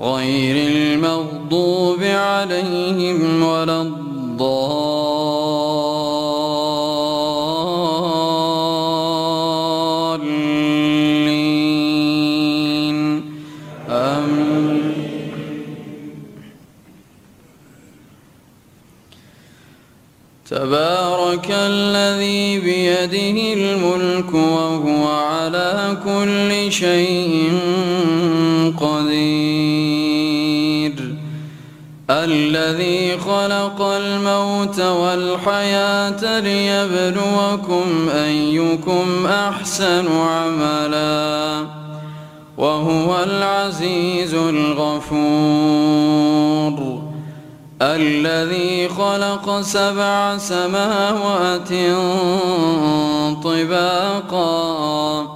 غير المغضوب عليهم ولا الضالين. آمين تبارك الذي بيده الملك وهو على كل شيء قدير. الذي خلق الموت والحياة ليبلوكم أيكم أحسن عملا وهو العزيز الغفور. الذي خلق سبع سماوات طباقا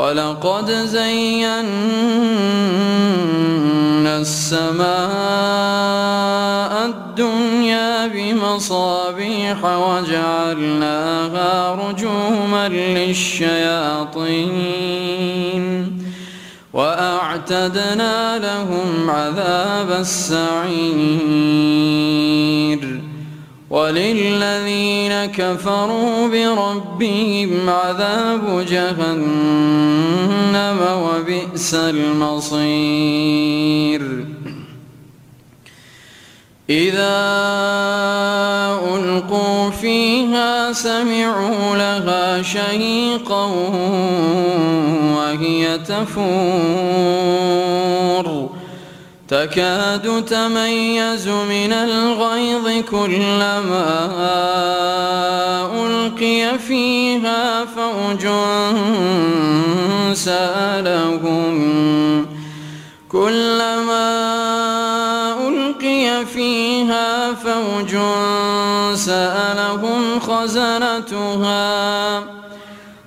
ولقد زينا السماء الدنيا بمصابيح وجعلناها رجوما للشياطين وأعتدنا لهم عذاب السعير. وللذين كفروا بربهم عذاب جهنم وبئس المصير. إذا ألقوا فيها سمعوا لها شهيقا وهي تفور. تكاد تميز من الغيظ كلما ألقي فيها فوج سألهم. كلما ألقي فيها فوج سألهم خزنتها.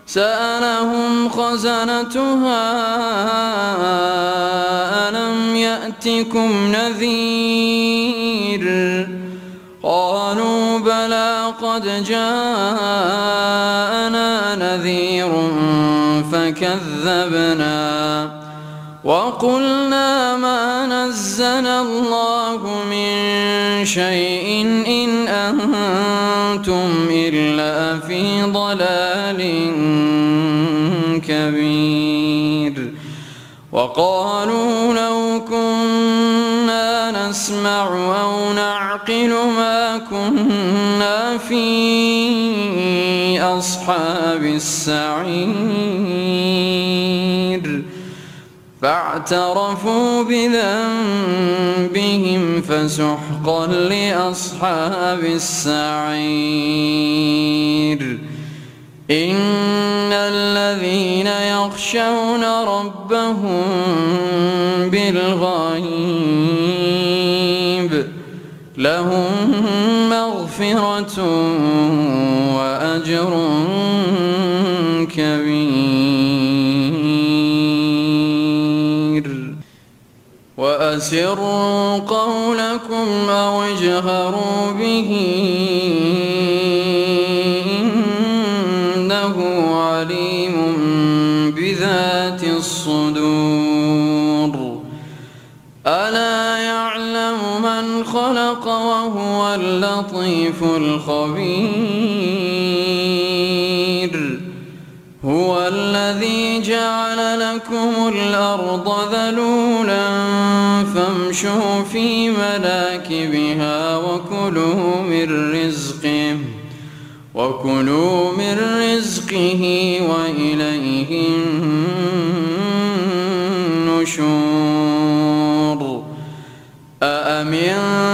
سألهم خزنتها. يأتكم نذير. قالوا بلى قد جاءنا نذير فكذبنا. وقلنا ما نزل الله من شيء إن أنتم إلا في ضلال كبير. وقالوا لو كنا نسمع أو نعقل ما كنا في أصحاب السعير. فاعترفوا بذنبهم فسحقا لأصحاب السعير. إن الذين يخشون ربهم بالغيب لهم مغفرة وأجر كبير وأسروا قولكم أو اجهروا به وهو اللطيف الخبير. هو الذي جعل لكم الأرض ذلولا فامشوا في مناكبها وكلوا من رزقه وكلوا من رزقه وإليه النشور. أأمنتم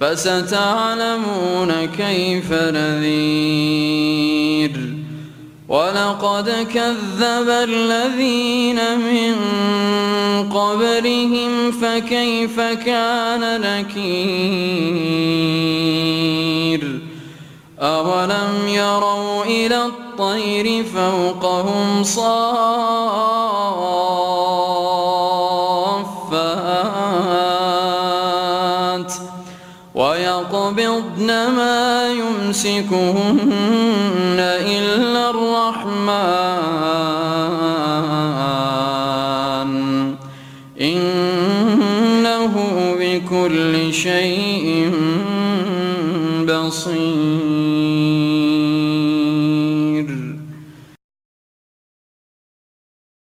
فستعلمون كيف نذير. ولقد كذب الذين من قبلهم فكيف كان نكير؟ أولم يروا إلى الطير فوقهم صافات ويقبضن ما يمسكهن إلا الرحمن. إنه بكل شيء بصير.